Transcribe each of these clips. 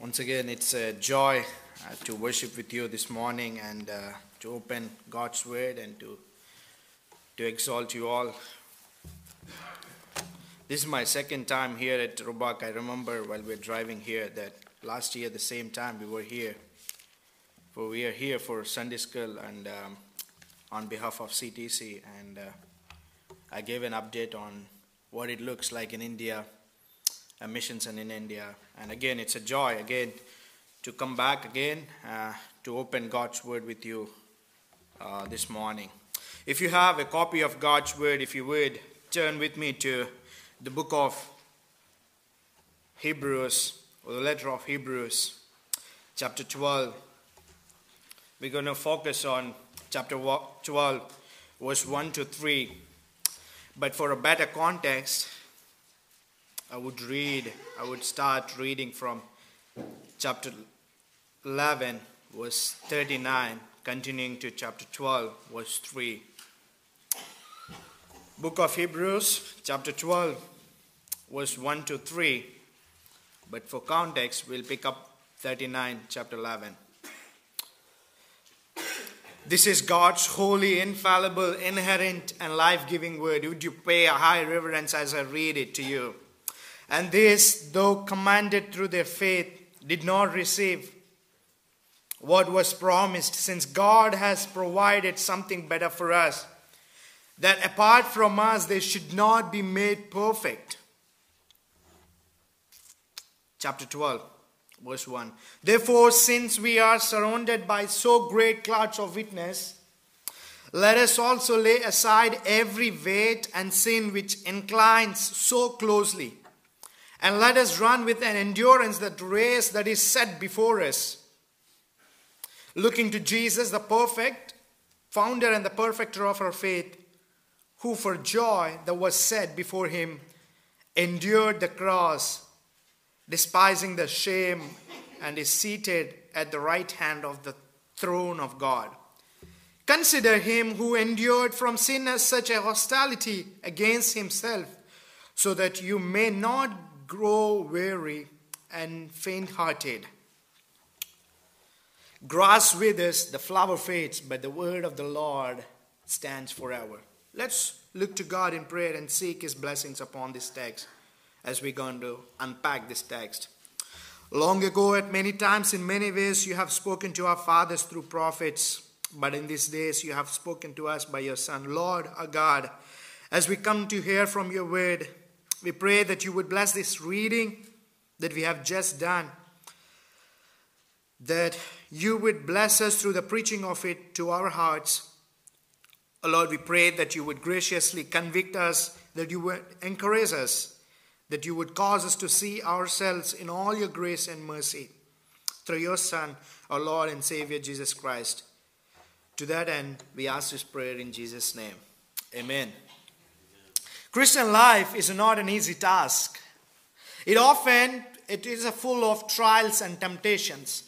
Once again, it's a joy uh, to worship with you this morning and uh, to open God's Word and to, to exalt you all. This is my second time here at Rubak. I remember while we were driving here that last year, the same time, we were here. For we are here for Sunday school and um, on behalf of CTC, and uh, I gave an update on what it looks like in India, missions and in India. And again, it's a joy again to come back again uh, to open God's Word with you uh, this morning. If you have a copy of God's Word, if you would turn with me to the book of Hebrews, or the letter of Hebrews, chapter 12. We're going to focus on chapter 12, verse 1 to 3. But for a better context, I would read, I would start reading from chapter 11, verse 39, continuing to chapter 12, verse 3. Book of Hebrews, chapter 12, verse 1 to 3. But for context, we'll pick up 39, chapter 11. This is God's holy, infallible, inerrant, and life giving word. Would you pay a high reverence as I read it to you? And this, though commanded through their faith, did not receive what was promised, since God has provided something better for us, that apart from us they should not be made perfect. Chapter 12 verse 1. Therefore, since we are surrounded by so great clouds of witness, let us also lay aside every weight and sin which inclines so closely, and let us run with an endurance that race that is set before us. Looking to Jesus, the perfect founder and the perfecter of our faith, who for joy that was set before him endured the cross despising the shame, and is seated at the right hand of the throne of God. Consider him who endured from sinners such a hostility against himself, so that you may not grow weary and faint hearted. Grass withers, the flower fades, but the word of the Lord stands forever. Let's look to God in prayer and seek his blessings upon this text as we're going to unpack this text. Long ago, at many times, in many ways, you have spoken to our fathers through prophets, but in these days, you have spoken to us by your Son. Lord, our God, as we come to hear from your word, we pray that you would bless this reading that we have just done, that you would bless us through the preaching of it to our hearts. Oh Lord, we pray that you would graciously convict us, that you would encourage us that you would cause us to see ourselves in all your grace and mercy through your Son, our Lord and Savior Jesus Christ. To that end, we ask this prayer in Jesus' name. Amen. Christian life is not an easy task. It often it is full of trials and temptations.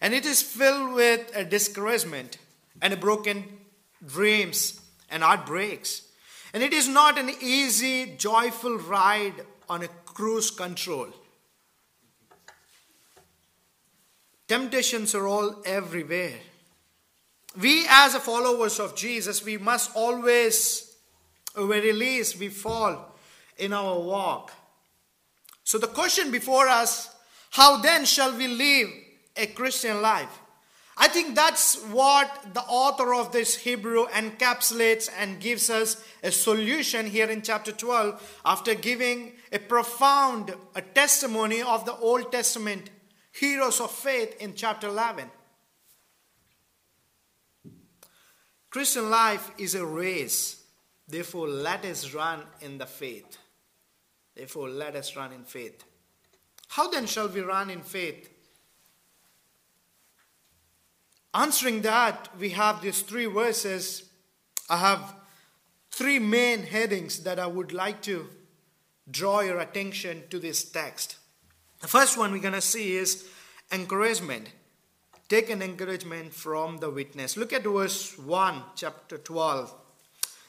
And it is filled with a discouragement and a broken dreams and heartbreaks. And it is not an easy, joyful ride on a cruise control. Temptations are all everywhere. We, as followers of Jesus, we must always, at very least, we fall in our walk. So the question before us, how then shall we live a Christian life? I think that's what the author of this Hebrew encapsulates and gives us a solution here in chapter 12 after giving a profound a testimony of the Old Testament heroes of faith in chapter 11. Christian life is a race. Therefore, let us run in the faith. Therefore, let us run in faith. How then shall we run in faith? Answering that, we have these three verses. I have three main headings that I would like to draw your attention to this text. The first one we're going to see is encouragement. Take an encouragement from the witness. Look at verse 1, chapter 12.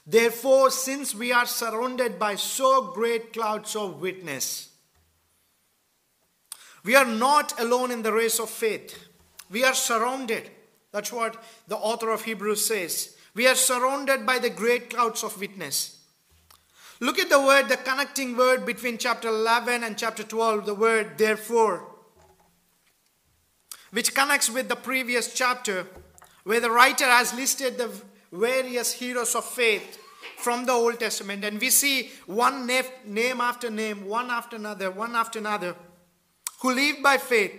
Therefore, since we are surrounded by so great clouds of witness, We are not alone in the race of faith. We are surrounded. That's what the author of Hebrews says. We are surrounded by the great clouds of witness. Look at the word, the connecting word between chapter 11 and chapter 12, the word therefore, which connects with the previous chapter, where the writer has listed the various heroes of faith from the Old Testament. And we see one name after name, one after another, one after another, who lived by faith.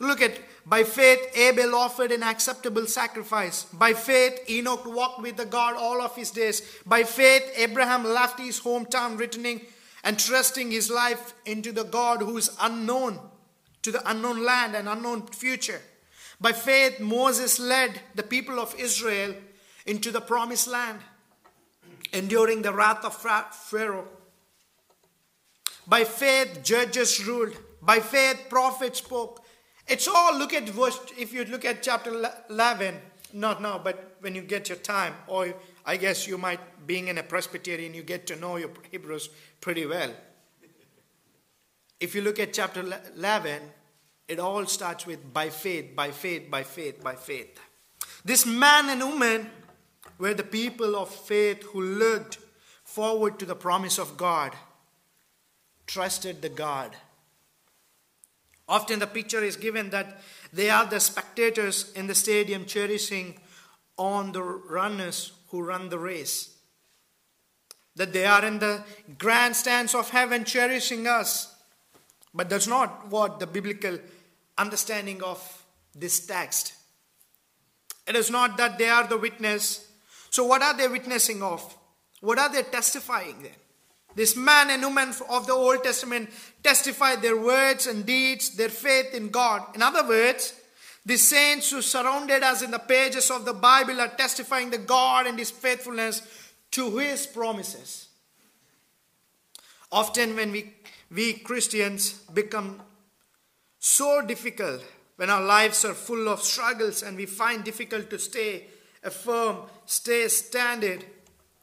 Look at by faith, Abel offered an acceptable sacrifice. By faith, Enoch walked with the God all of his days. By faith, Abraham left his hometown, returning and trusting his life into the God who is unknown, to the unknown land and unknown future. By faith, Moses led the people of Israel into the promised land, enduring the wrath of Pharaoh. By faith, judges ruled. By faith, prophets spoke. It's all, look at verse, if you look at chapter 11, not now, but when you get your time, or I guess you might, being in a Presbyterian, you get to know your Hebrews pretty well. If you look at chapter 11, it all starts with by faith, by faith, by faith, by faith. This man and woman were the people of faith who looked forward to the promise of God, trusted the God Often the picture is given that they are the spectators in the stadium cherishing on the runners who run the race. That they are in the grandstands of heaven cherishing us. But that's not what the biblical understanding of this text. It is not that they are the witness. So, what are they witnessing of? What are they testifying then? This man and woman of the Old Testament testified their words and deeds, their faith in God. In other words, the saints who surrounded us in the pages of the Bible are testifying the God and His faithfulness to His promises. Often, when we, we Christians become so difficult, when our lives are full of struggles and we find difficult to stay firm, stay standard,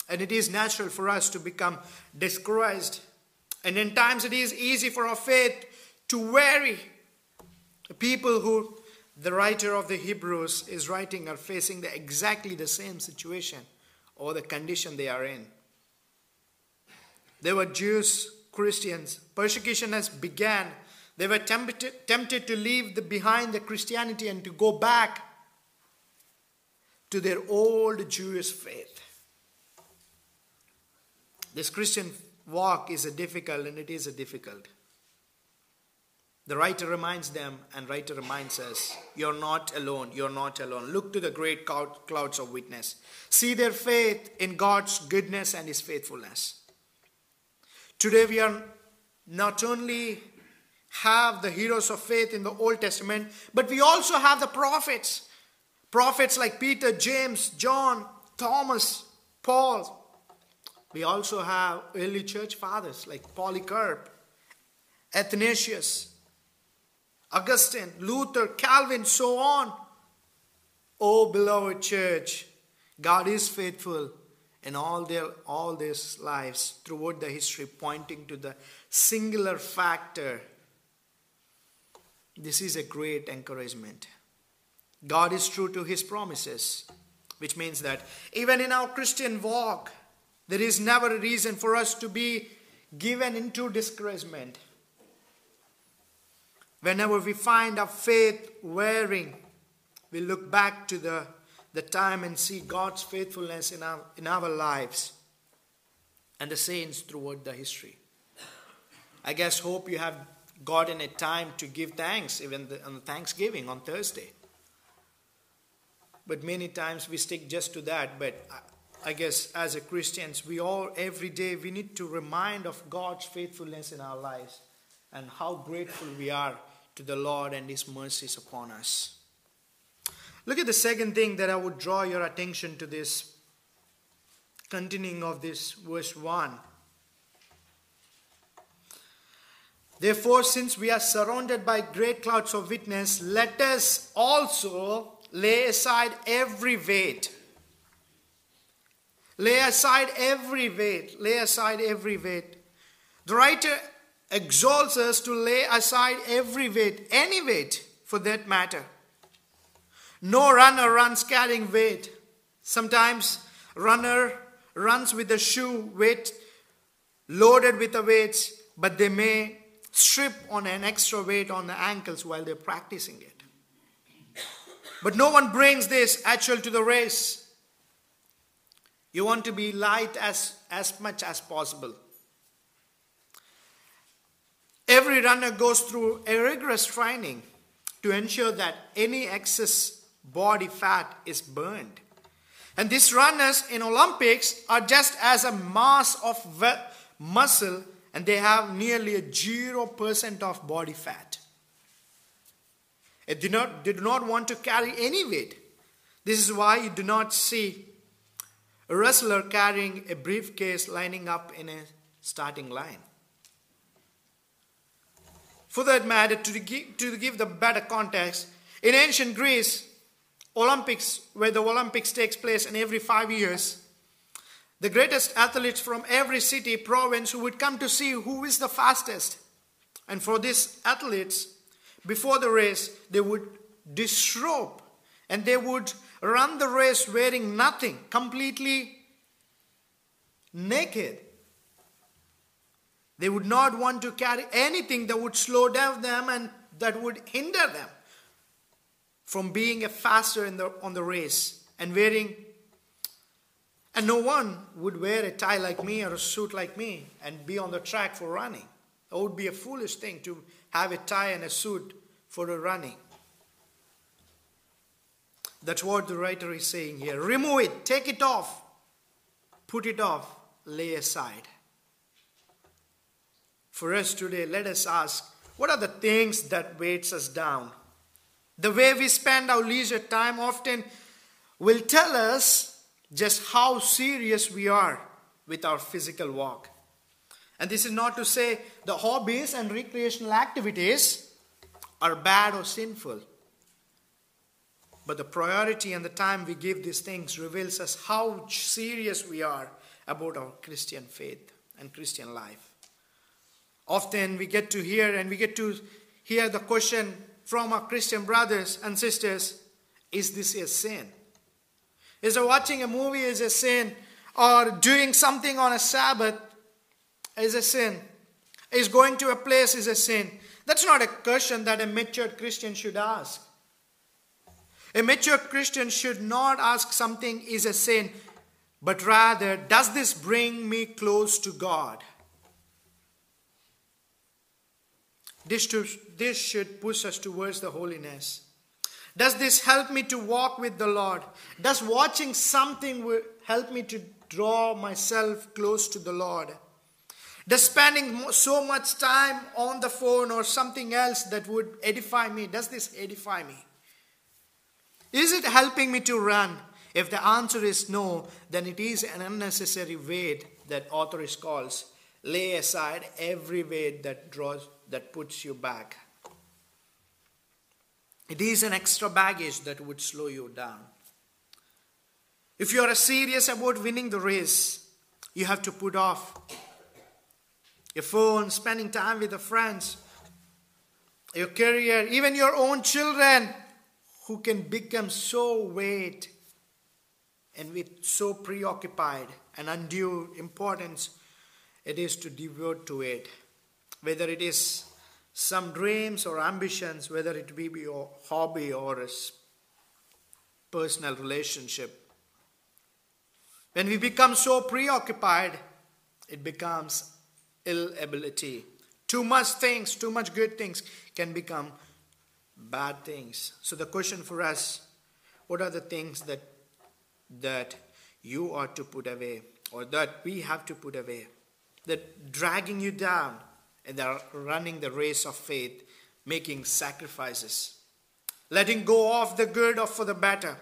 and it is natural for us to become discouraged. And in times it is easy for our faith to vary. The people who the writer of the Hebrews is writing are facing the, exactly the same situation or the condition they are in. They were Jews, Christians. Persecution has began. They were tempted, tempted to leave the, behind the Christianity and to go back to their old Jewish faith. This Christian walk is a difficult and it is a difficult. The writer reminds them, and writer reminds us, You're not alone. You're not alone. Look to the great clouds of witness. See their faith in God's goodness and His faithfulness. Today we are not only have the heroes of faith in the Old Testament, but we also have the prophets. Prophets like Peter, James, John, Thomas, Paul, we also have early church fathers like Polycarp, Athanasius, Augustine, Luther, Calvin, so on. Oh, beloved church, God is faithful in all their all their lives throughout the history, pointing to the singular factor. This is a great encouragement. God is true to his promises, which means that even in our Christian walk, there is never a reason for us to be given into discouragement. Whenever we find our faith wearing, we look back to the, the time and see God's faithfulness in our, in our lives and the saints throughout the history. I guess hope you have gotten a time to give thanks, even the, on Thanksgiving on Thursday. But many times we stick just to that. But I guess as a Christians, we all every day we need to remind of God's faithfulness in our lives and how grateful we are to the Lord and His mercies upon us. Look at the second thing that I would draw your attention to this continuing of this verse 1. Therefore, since we are surrounded by great clouds of witness, let us also lay aside every weight Lay aside every weight. Lay aside every weight. The writer exalts us to lay aside every weight, any weight for that matter. No runner runs carrying weight. Sometimes runner runs with a shoe weight loaded with the weights, but they may strip on an extra weight on the ankles while they're practicing it. But no one brings this actual to the race. You want to be light as, as much as possible. Every runner goes through a rigorous training to ensure that any excess body fat is burned. And these runners in Olympics are just as a mass of muscle and they have nearly a 0% of body fat. They do, not, do not want to carry any weight. This is why you do not see a wrestler carrying a briefcase lining up in a starting line. For that matter, to give, to give the better context, in ancient Greece, Olympics, where the Olympics takes place in every five years, the greatest athletes from every city, province, who would come to see who is the fastest. And for these athletes, before the race, they would disrobe and they would run the race wearing nothing, completely naked. They would not want to carry anything that would slow down them and that would hinder them from being a faster in the, on the race and wearing. And no one would wear a tie like me or a suit like me and be on the track for running. It would be a foolish thing to have a tie and a suit for a running. That's what the writer is saying here. Remove it, take it off, put it off, lay aside. For us today, let us ask what are the things that weights us down? The way we spend our leisure time often will tell us just how serious we are with our physical walk. And this is not to say the hobbies and recreational activities are bad or sinful. But the priority and the time we give these things reveals us how serious we are about our Christian faith and Christian life. Often we get to hear and we get to hear the question from our Christian brothers and sisters is this a sin? Is watching a movie is a sin? Or doing something on a Sabbath is a sin? Is going to a place is a sin? That's not a question that a mature Christian should ask. A mature Christian should not ask something is a sin, but rather, does this bring me close to God? This, to, this should push us towards the holiness. Does this help me to walk with the Lord? Does watching something help me to draw myself close to the Lord? Does spending so much time on the phone or something else that would edify me, does this edify me? Is it helping me to run? If the answer is no, then it is an unnecessary weight that author calls. Lay aside every weight that draws that puts you back. It is an extra baggage that would slow you down. If you are serious about winning the race, you have to put off your phone, spending time with your friends, your career, even your own children who can become so weight and with so preoccupied and undue importance it is to devote to it whether it is some dreams or ambitions, whether it be your hobby or a personal relationship. When we become so preoccupied, it becomes ill ability. Too much things, too much good things can become bad things. So the question for us, what are the things that that you are to put away or that we have to put away that dragging you down and they're running the race of faith, making sacrifices, letting go of the good or for the better.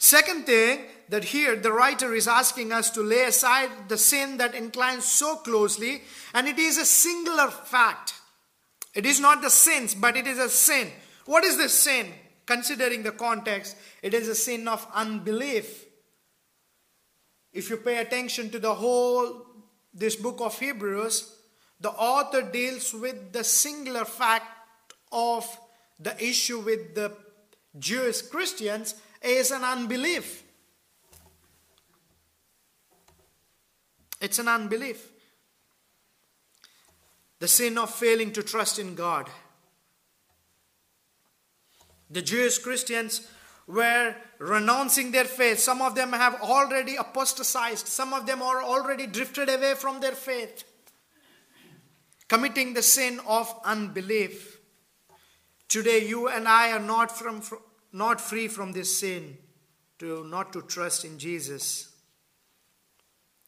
Second thing that here the writer is asking us to lay aside the sin that inclines so closely, and it is a singular fact. It is not the sins, but it is a sin. What is this sin? Considering the context, it is a sin of unbelief. If you pay attention to the whole this book of Hebrews, the author deals with the singular fact of the issue with the Jewish Christians is an unbelief. It's an unbelief. The sin of failing to trust in God. The Jewish Christians were renouncing their faith. Some of them have already apostatized. Some of them are already drifted away from their faith, committing the sin of unbelief. Today, you and I are not, from, not free from this sin, to not to trust in Jesus.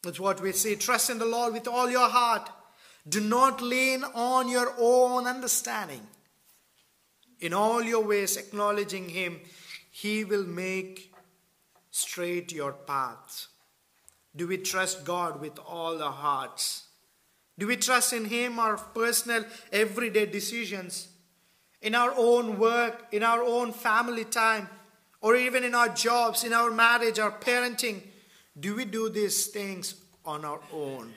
That's what we say. Trust in the Lord with all your heart. Do not lean on your own understanding. In all your ways, acknowledging Him, He will make straight your paths. Do we trust God with all our hearts? Do we trust in Him our personal, everyday decisions? In our own work, in our own family time, or even in our jobs, in our marriage, our parenting? Do we do these things on our own?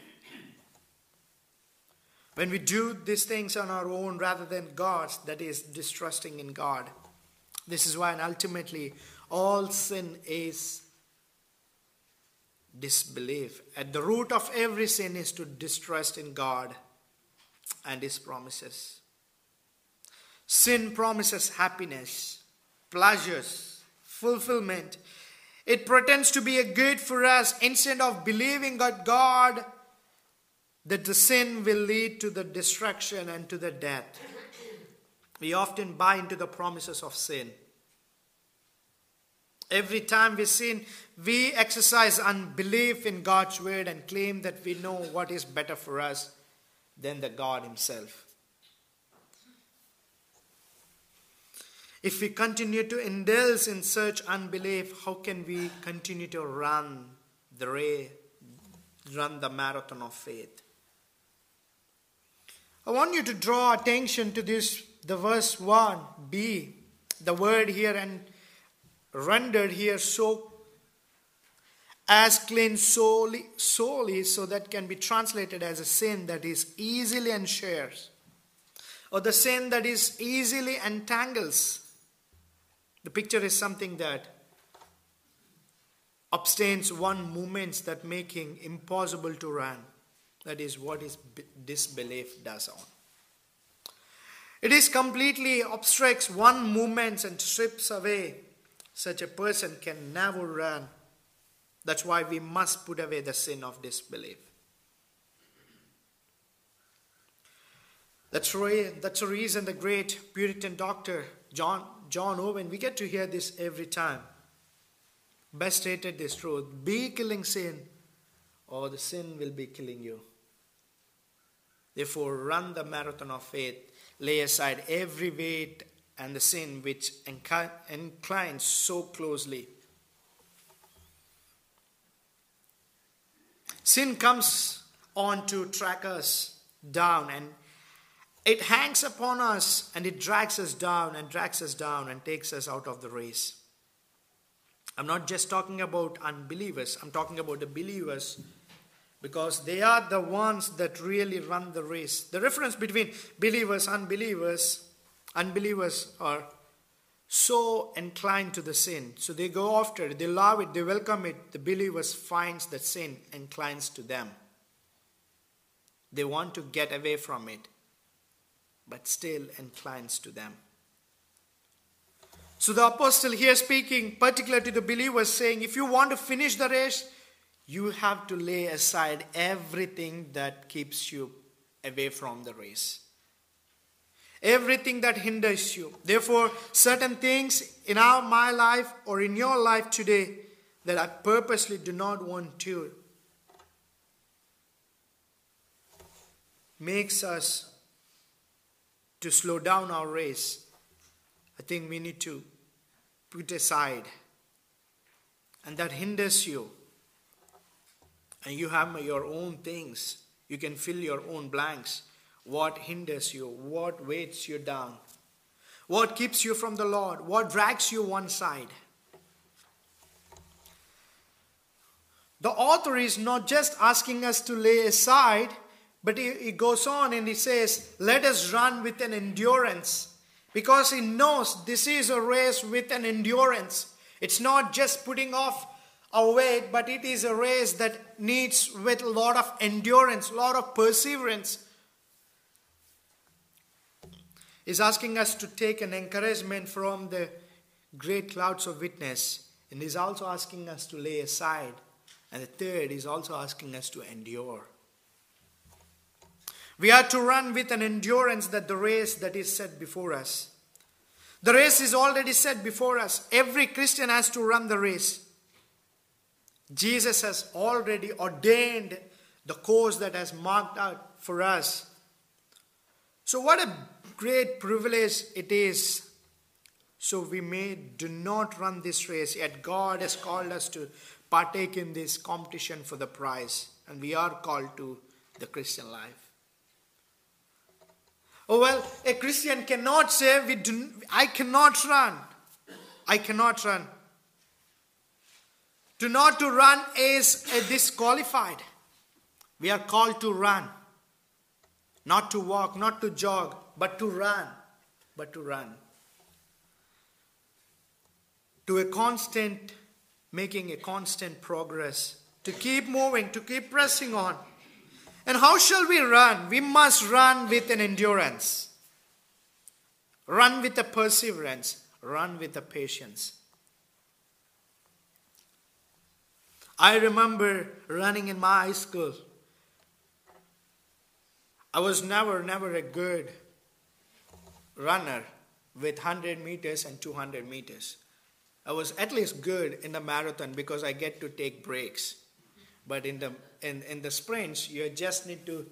When we do these things on our own rather than God's, that is distrusting in God. This is why, and ultimately, all sin is disbelief. At the root of every sin is to distrust in God and His promises. Sin promises happiness, pleasures, fulfillment. It pretends to be a good for us instead of believing that God that the sin will lead to the destruction and to the death. We often buy into the promises of sin. Every time we sin, we exercise unbelief in God's word and claim that we know what is better for us than the God Himself. If we continue to indulge in such unbelief, how can we continue to run the race, run the marathon of faith? I want you to draw attention to this, the verse 1b, the word here and rendered here so as clean solely, solely so that can be translated as a sin that is easily enshares or the sin that is easily entangles the picture is something that abstains one movements that making impossible to run that is what is disbelief does on. It is completely obstructs one movement and strips away. Such a person can never run. That's why we must put away the sin of disbelief. That's, right, that's the reason the great Puritan doctor John, John Owen, we get to hear this every time. Best stated this truth be killing sin, or the sin will be killing you. Therefore, run the marathon of faith, lay aside every weight and the sin which inclines so closely. Sin comes on to track us down and it hangs upon us and it drags us down and drags us down and takes us out of the race. I'm not just talking about unbelievers, I'm talking about the believers because they are the ones that really run the race. The difference between believers unbelievers, unbelievers are so inclined to the sin. So they go after it, they love it, they welcome it. The believers finds that sin inclines to them. They want to get away from it, but still inclines to them. So the apostle here speaking particularly to the believers saying, if you want to finish the race, you have to lay aside everything that keeps you away from the race. Everything that hinders you. Therefore, certain things in our my life or in your life today that I purposely do not want to makes us to slow down our race. I think we need to put aside. And that hinders you and you have your own things. You can fill your own blanks. What hinders you? What weights you down? What keeps you from the Lord? What drags you one side? The author is not just asking us to lay aside, But he, he goes on and he says, Let us run with an endurance. Because he knows this is a race with an endurance. It's not just putting off our weight, but it is a race that needs with a lot of endurance, a lot of perseverance. He's asking us to take an encouragement from the great clouds of witness, and he's also asking us to lay aside. And the third is also asking us to endure. We are to run with an endurance that the race that is set before us. The race is already set before us. Every Christian has to run the race. Jesus has already ordained the course that has marked out for us. So, what a great privilege it is. So, we may do not run this race, yet God has called us to partake in this competition for the prize, and we are called to the Christian life. Oh, well, a Christian cannot say, we do, I cannot run. I cannot run. To not to run is disqualified. We are called to run. Not to walk, not to jog, but to run. But to run. To a constant, making a constant progress. To keep moving, to keep pressing on. And how shall we run? We must run with an endurance. Run with a perseverance. Run with a patience. I remember running in my high school. I was never, never a good runner with 100 meters and 200 meters. I was at least good in the marathon because I get to take breaks. But in the, in, in the sprints, you just need to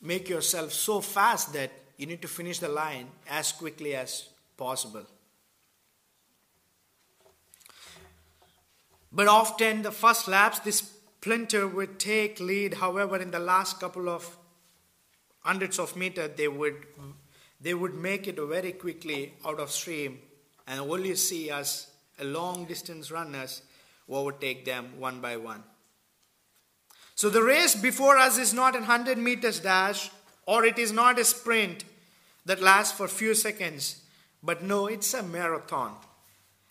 make yourself so fast that you need to finish the line as quickly as possible. But often, the first laps, this sprinter would take lead. However, in the last couple of hundreds of meters, they would they would make it very quickly out of stream, and only see us, a long distance runners, overtake them one by one. So the race before us is not a 100 meters dash, or it is not a sprint that lasts for few seconds, but no, it's a marathon.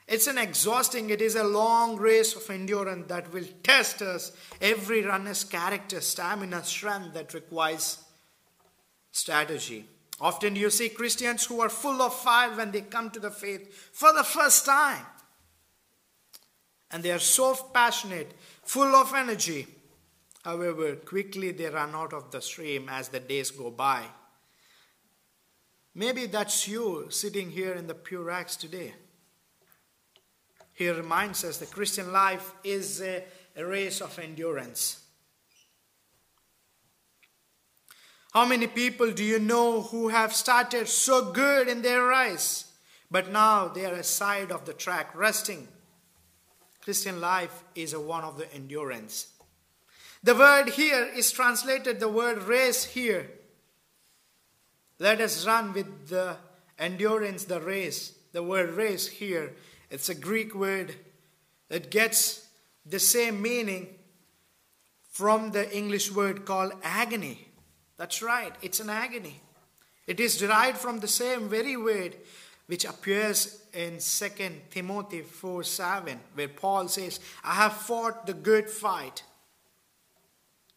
It's an exhausting, it is a long race of endurance that will test us, every runner's character, stamina, strength that requires strategy. Often you see Christians who are full of fire when they come to the faith for the first time. And they are so passionate, full of energy. However, quickly they run out of the stream as the days go by. Maybe that's you sitting here in the Pure Acts today. He reminds us the Christian life is a, a race of endurance. How many people do you know who have started so good in their race, but now they are aside of the track, resting? Christian life is a one of the endurance. The word here is translated the word race here. Let us run with the endurance, the race. The word race here it's a Greek word that gets the same meaning from the English word called agony. That's right, it's an agony. It is derived from the same very word which appears in 2 Timothy 4 7, where Paul says, I have fought the good fight.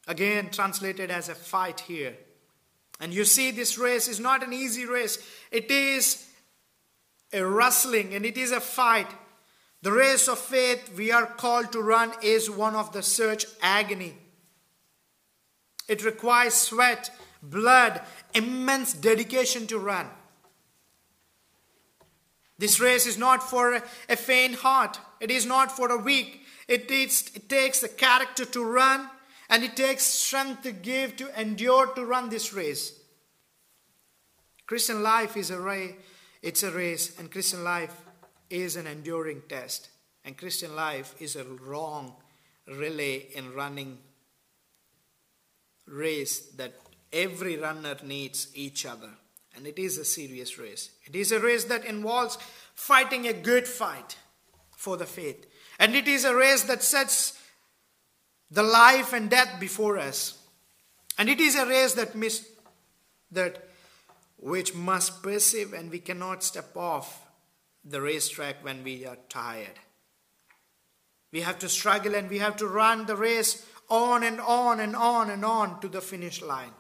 Again, translated as a fight here. And you see, this race is not an easy race, it is a wrestling and it is a fight. The race of faith we are called to run is one of the search agony. It requires sweat, blood, immense dedication to run. This race is not for a faint heart. It is not for a weak. It, is, it takes the character to run and it takes strength to give to endure to run this race. Christian life is a race it's a race, and Christian life is an enduring test. And Christian life is a long relay in running race that every runner needs each other. And it is a serious race. It is a race that involves fighting a good fight for the faith. And it is a race that sets the life and death before us. And it is a race that miss that which must perceive and we cannot step off the racetrack when we are tired. We have to struggle and we have to run the race on and on and on and on to the finish line.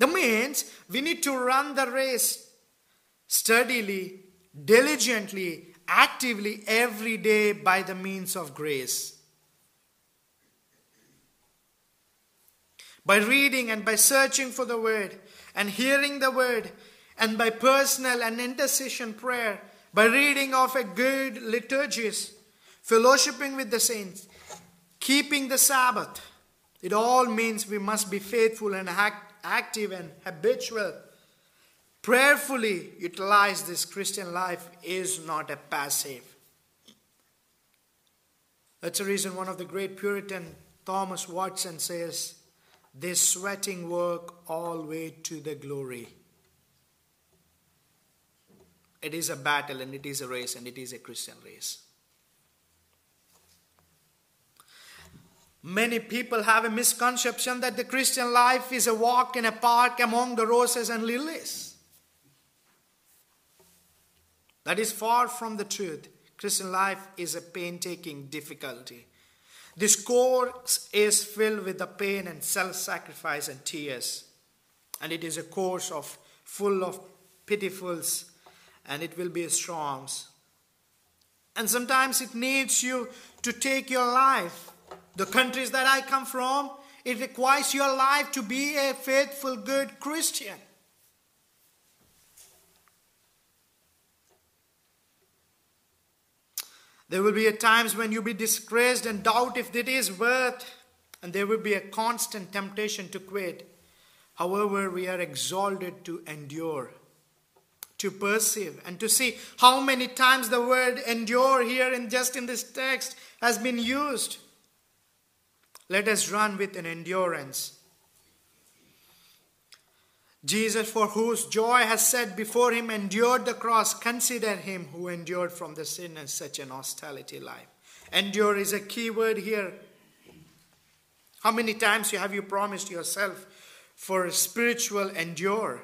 That means we need to run the race steadily, diligently, actively every day by the means of grace. By reading and by searching for the word and hearing the word and by personal and intercession prayer, by reading of a good liturgies, fellowshipping with the saints, keeping the Sabbath. It all means we must be faithful and act, active and habitual. Prayerfully utilize this Christian life is not a passive. That's the reason one of the great Puritan, Thomas Watson, says, This sweating work all way to the glory. It is a battle and it is a race and it is a Christian race. Many people have a misconception that the Christian life is a walk in a park among the roses and lilies. That is far from the truth. Christian life is a painstaking difficulty. This course is filled with the pain and self sacrifice and tears. And it is a course of full of pitifuls and it will be storms. And sometimes it needs you to take your life the countries that I come from, it requires your life to be a faithful, good Christian. There will be times when you'll be disgraced and doubt if it is worth, and there will be a constant temptation to quit. However, we are exalted to endure, to perceive, and to see how many times the word endure here in just in this text has been used. Let us run with an endurance. Jesus, for whose joy has set before him, endured the cross. Consider him who endured from the sin and such an hostility life. Endure is a key word here. How many times have you promised yourself for spiritual endure?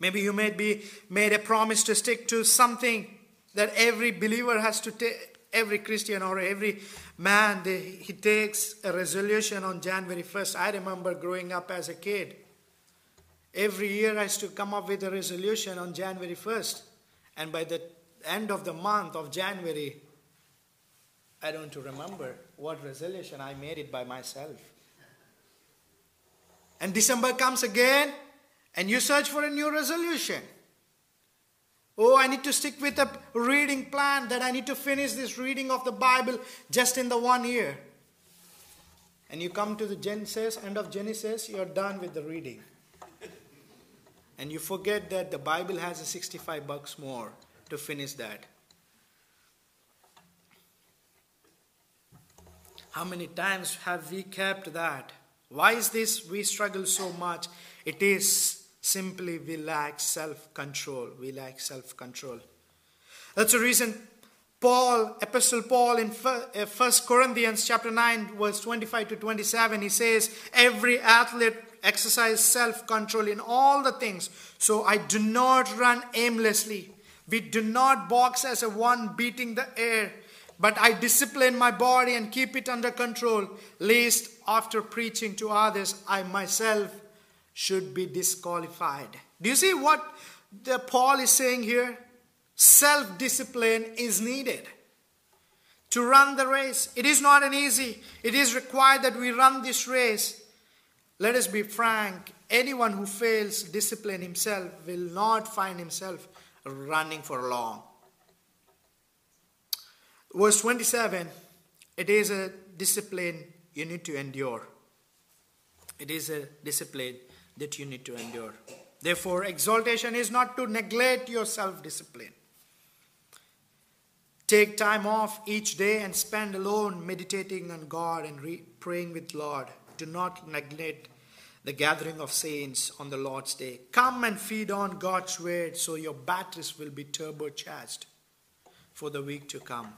Maybe you may be made a promise to stick to something that every believer has to take every Christian or every man, they, he takes a resolution on January 1st. I remember growing up as a kid. Every year I used to come up with a resolution on January 1st. And by the end of the month of January, I don't remember what resolution I made it by myself. And December comes again, and you search for a new resolution. Oh, I need to stick with a reading plan that I need to finish this reading of the Bible just in the one year. And you come to the Genesis, end of Genesis, you're done with the reading. And you forget that the Bible has a 65 bucks more to finish that. How many times have we kept that? Why is this we struggle so much? It is Simply, we lack self control. We lack self control. That's the reason Paul, Epistle Paul in 1 uh, Corinthians chapter 9, verse 25 to 27, he says, Every athlete exercise self control in all the things. So I do not run aimlessly. We do not box as a one beating the air, but I discipline my body and keep it under control, lest after preaching to others, I myself should be disqualified. Do you see what the Paul is saying here? Self discipline is needed to run the race. It is not an easy, it is required that we run this race. Let us be frank anyone who fails discipline himself will not find himself running for long. Verse 27 it is a discipline you need to endure. It is a discipline that you need to endure. Therefore, exaltation is not to neglect your self discipline. Take time off each day and spend alone meditating on God and re- praying with Lord. Do not neglect the gathering of saints on the Lord's day. Come and feed on God's word so your batteries will be turbocharged for the week to come.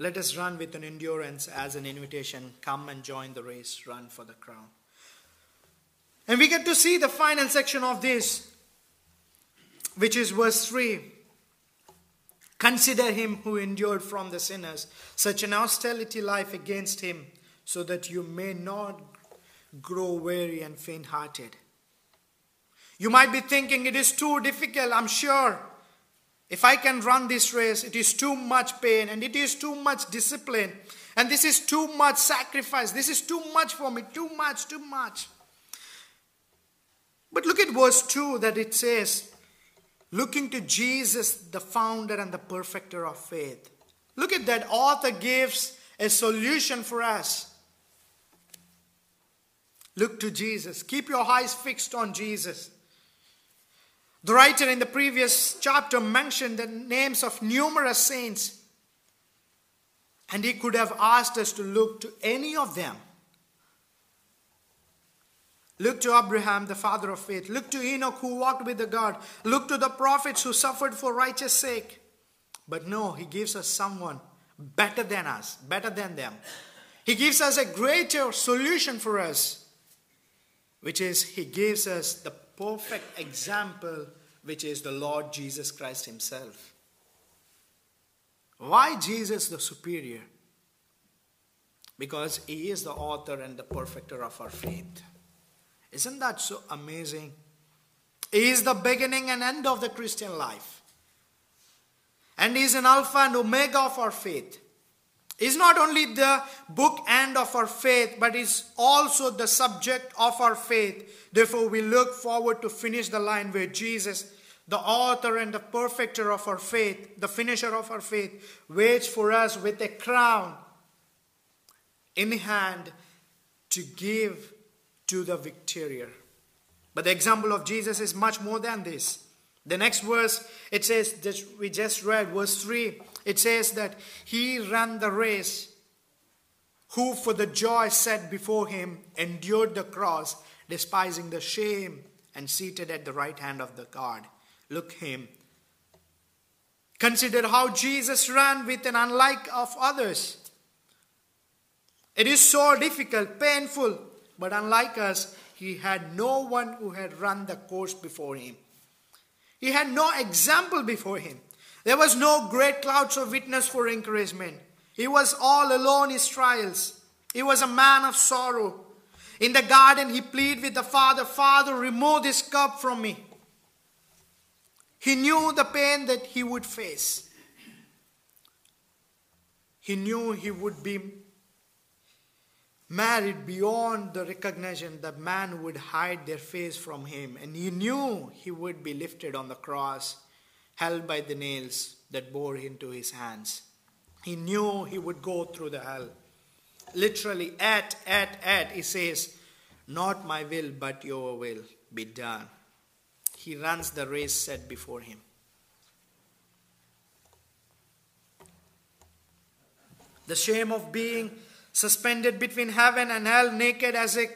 Let us run with an endurance as an invitation. Come and join the race, run for the crown. And we get to see the final section of this, which is verse 3. Consider him who endured from the sinners such an hostility life against him, so that you may not grow weary and faint hearted. You might be thinking it is too difficult, I'm sure. If I can run this race, it is too much pain and it is too much discipline. And this is too much sacrifice. This is too much for me. Too much, too much. But look at verse 2 that it says, looking to Jesus, the founder and the perfecter of faith. Look at that. Author gives a solution for us. Look to Jesus. Keep your eyes fixed on Jesus. The writer in the previous chapter mentioned the names of numerous saints, and he could have asked us to look to any of them. Look to Abraham, the father of faith. Look to Enoch, who walked with the God. Look to the prophets who suffered for righteous sake. But no, he gives us someone better than us, better than them. He gives us a greater solution for us, which is he gives us the perfect example, which is the Lord Jesus Christ Himself. Why Jesus the superior? Because He is the author and the perfecter of our faith. Isn't that so amazing? He is the beginning and end of the Christian life. And He is an Alpha and Omega of our faith. Is not only the book end of our faith, but is also the subject of our faith. Therefore, we look forward to finish the line where Jesus, the author and the perfecter of our faith, the finisher of our faith, waits for us with a crown in hand to give to the victorier. But the example of Jesus is much more than this. The next verse, it says, that we just read, verse 3, it says that he ran the race, who for the joy set before him endured the cross, despising the shame, and seated at the right hand of the God. Look him. Consider how Jesus ran with an unlike of others. It is so difficult, painful, but unlike us, he had no one who had run the course before him. He had no example before him. There was no great clouds of witness for encouragement. He was all alone in his trials. He was a man of sorrow. In the garden, he pleaded with the Father, Father, remove this cup from me. He knew the pain that he would face. He knew he would be married beyond the recognition that man would hide their face from him. And he knew he would be lifted on the cross, held by the nails that bore into his hands. He knew he would go through the hell. Literally, at, at, at, he says, Not my will, but your will be done. He runs the race set before him. The shame of being suspended between heaven and hell, naked as a,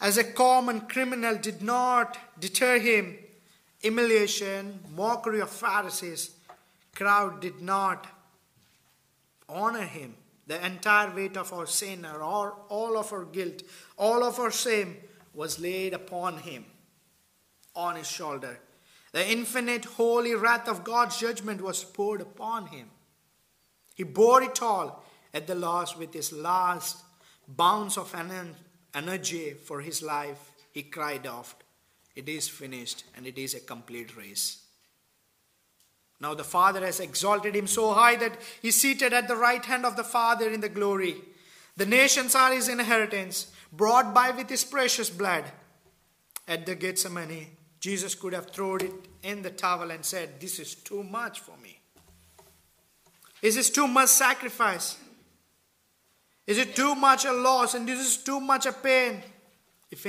as a common criminal, did not deter him. Humiliation, mockery of Pharisees, crowd did not honor him. The entire weight of our sin, or all, all of our guilt, all of our shame was laid upon him, on his shoulder. The infinite, holy wrath of God's judgment was poured upon him. He bore it all at the last with his last bounce of energy for his life, he cried out, It is finished, and it is a complete race. Now the Father has exalted him so high that he is seated at the right hand of the Father in the glory. The nations are his inheritance, brought by with his precious blood. At the Gethsemane, Jesus could have thrown it in the towel and said, This is too much for me. Is this is too much sacrifice. Is it too much a loss and this is too much a pain? If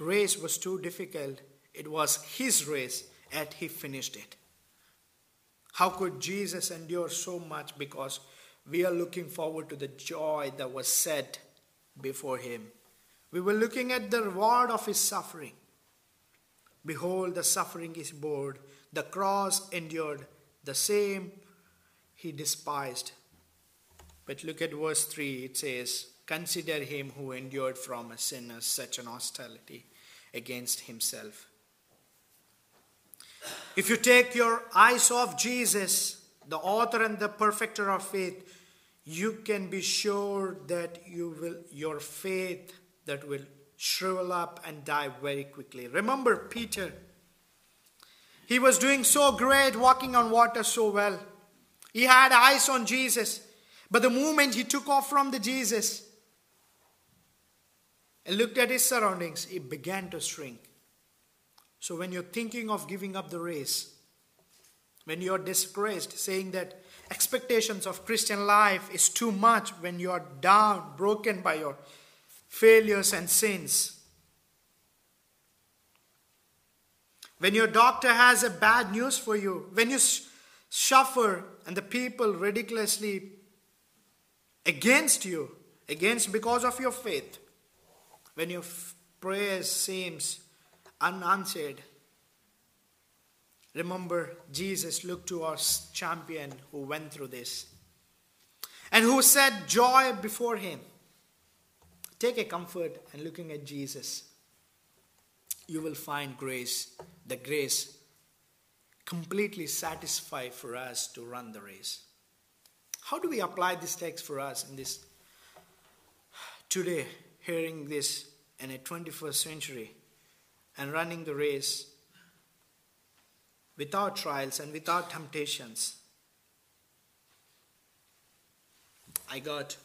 race was too difficult, it was his race and he finished it. How could Jesus endure so much? Because we are looking forward to the joy that was set before him. We were looking at the reward of his suffering. Behold, the suffering is borne, the cross endured, the same he despised. But look at verse 3 it says, Consider him who endured from a sinner such an hostility against himself. If you take your eyes off Jesus, the author and the perfecter of faith, you can be sure that you will your faith that will shrivel up and die very quickly. Remember Peter. He was doing so great, walking on water so well. He had eyes on Jesus. But the moment he took off from the Jesus and looked at his surroundings, he began to shrink. So when you're thinking of giving up the race, when you're disgraced, saying that expectations of Christian life is too much, when you're down, broken by your failures and sins, when your doctor has a bad news for you, when you suffer and the people ridiculously against you, against because of your faith, when your prayers seems unanswered, remember Jesus looked to our champion who went through this and who set joy before him. Take a comfort and looking at Jesus, you will find grace, the grace completely satisfied for us to run the race. How do we apply this text for us in this today, hearing this in a 21st century and running the race without trials and without temptations? I got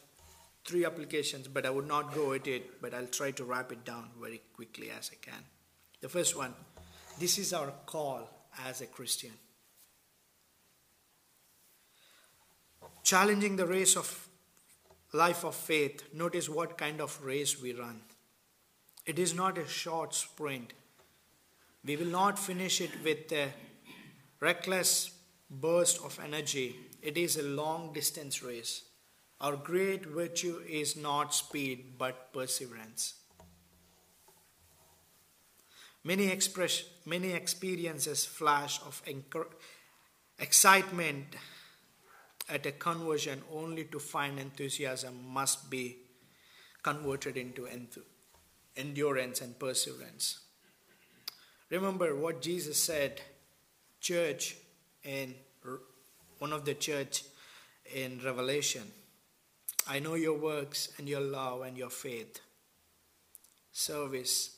three applications, but I would not go at it, but I'll try to wrap it down very quickly as I can. The first one this is our call as a Christian. Challenging the race of life of faith, notice what kind of race we run. It is not a short sprint. We will not finish it with a reckless burst of energy. It is a long distance race. Our great virtue is not speed but perseverance. Many, express, many experiences flash of excitement at a conversion only to find enthusiasm must be converted into endurance and perseverance. Remember what Jesus said, church, in one of the church in Revelation. I know your works and your love and your faith, service,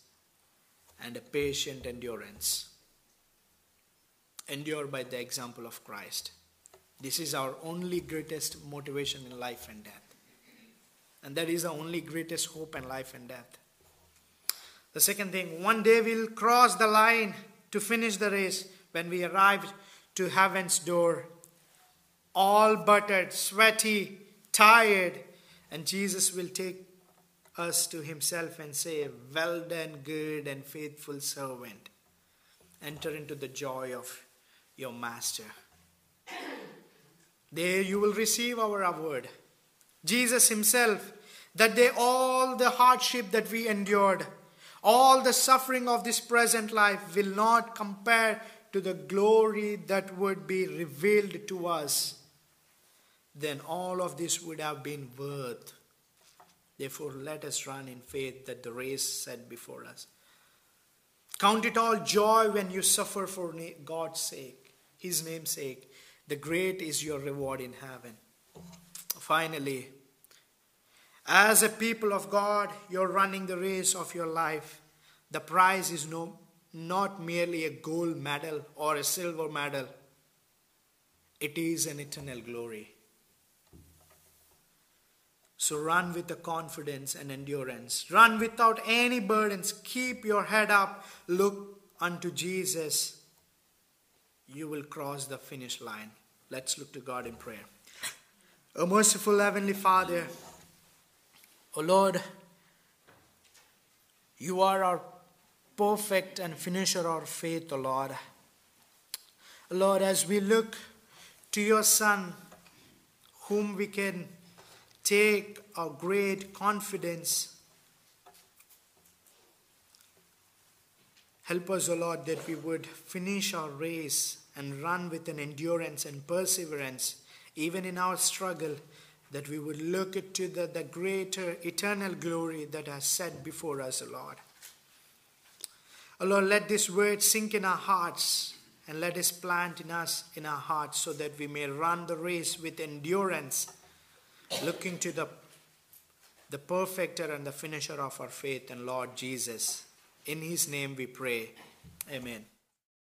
and a patient endurance. Endure by the example of Christ. This is our only greatest motivation in life and death. And that is the only greatest hope in life and death. The second thing, one day we'll cross the line to finish the race when we arrive to heaven's door, all buttered, sweaty, tired, and Jesus will take us to himself and say, Well done, good and faithful servant. Enter into the joy of your master. There you will receive our award. Jesus Himself, that day all the hardship that we endured, all the suffering of this present life will not compare to the glory that would be revealed to us. Then all of this would have been worth. Therefore, let us run in faith that the race set before us. Count it all joy when you suffer for God's sake, His name's sake the great is your reward in heaven. Finally, as a people of God, you're running the race of your life. The prize is no, not merely a gold medal or a silver medal, it is an eternal glory. So run with the confidence and endurance. Run without any burdens. Keep your head up. Look unto Jesus. You will cross the finish line. Let's look to God in prayer. O merciful Heavenly Father, O Lord, you are our perfect and finisher of faith, O Lord. Lord, as we look to your Son, whom we can take our great confidence, help us, O Lord, that we would finish our race and run with an endurance and perseverance even in our struggle, that we would look to the, the greater eternal glory that has set before us, O Lord. O Lord, let this word sink in our hearts and let us plant in us in our hearts so that we may run the race with endurance, looking to the, the perfecter and the finisher of our faith and Lord Jesus. In his name we pray. Amen.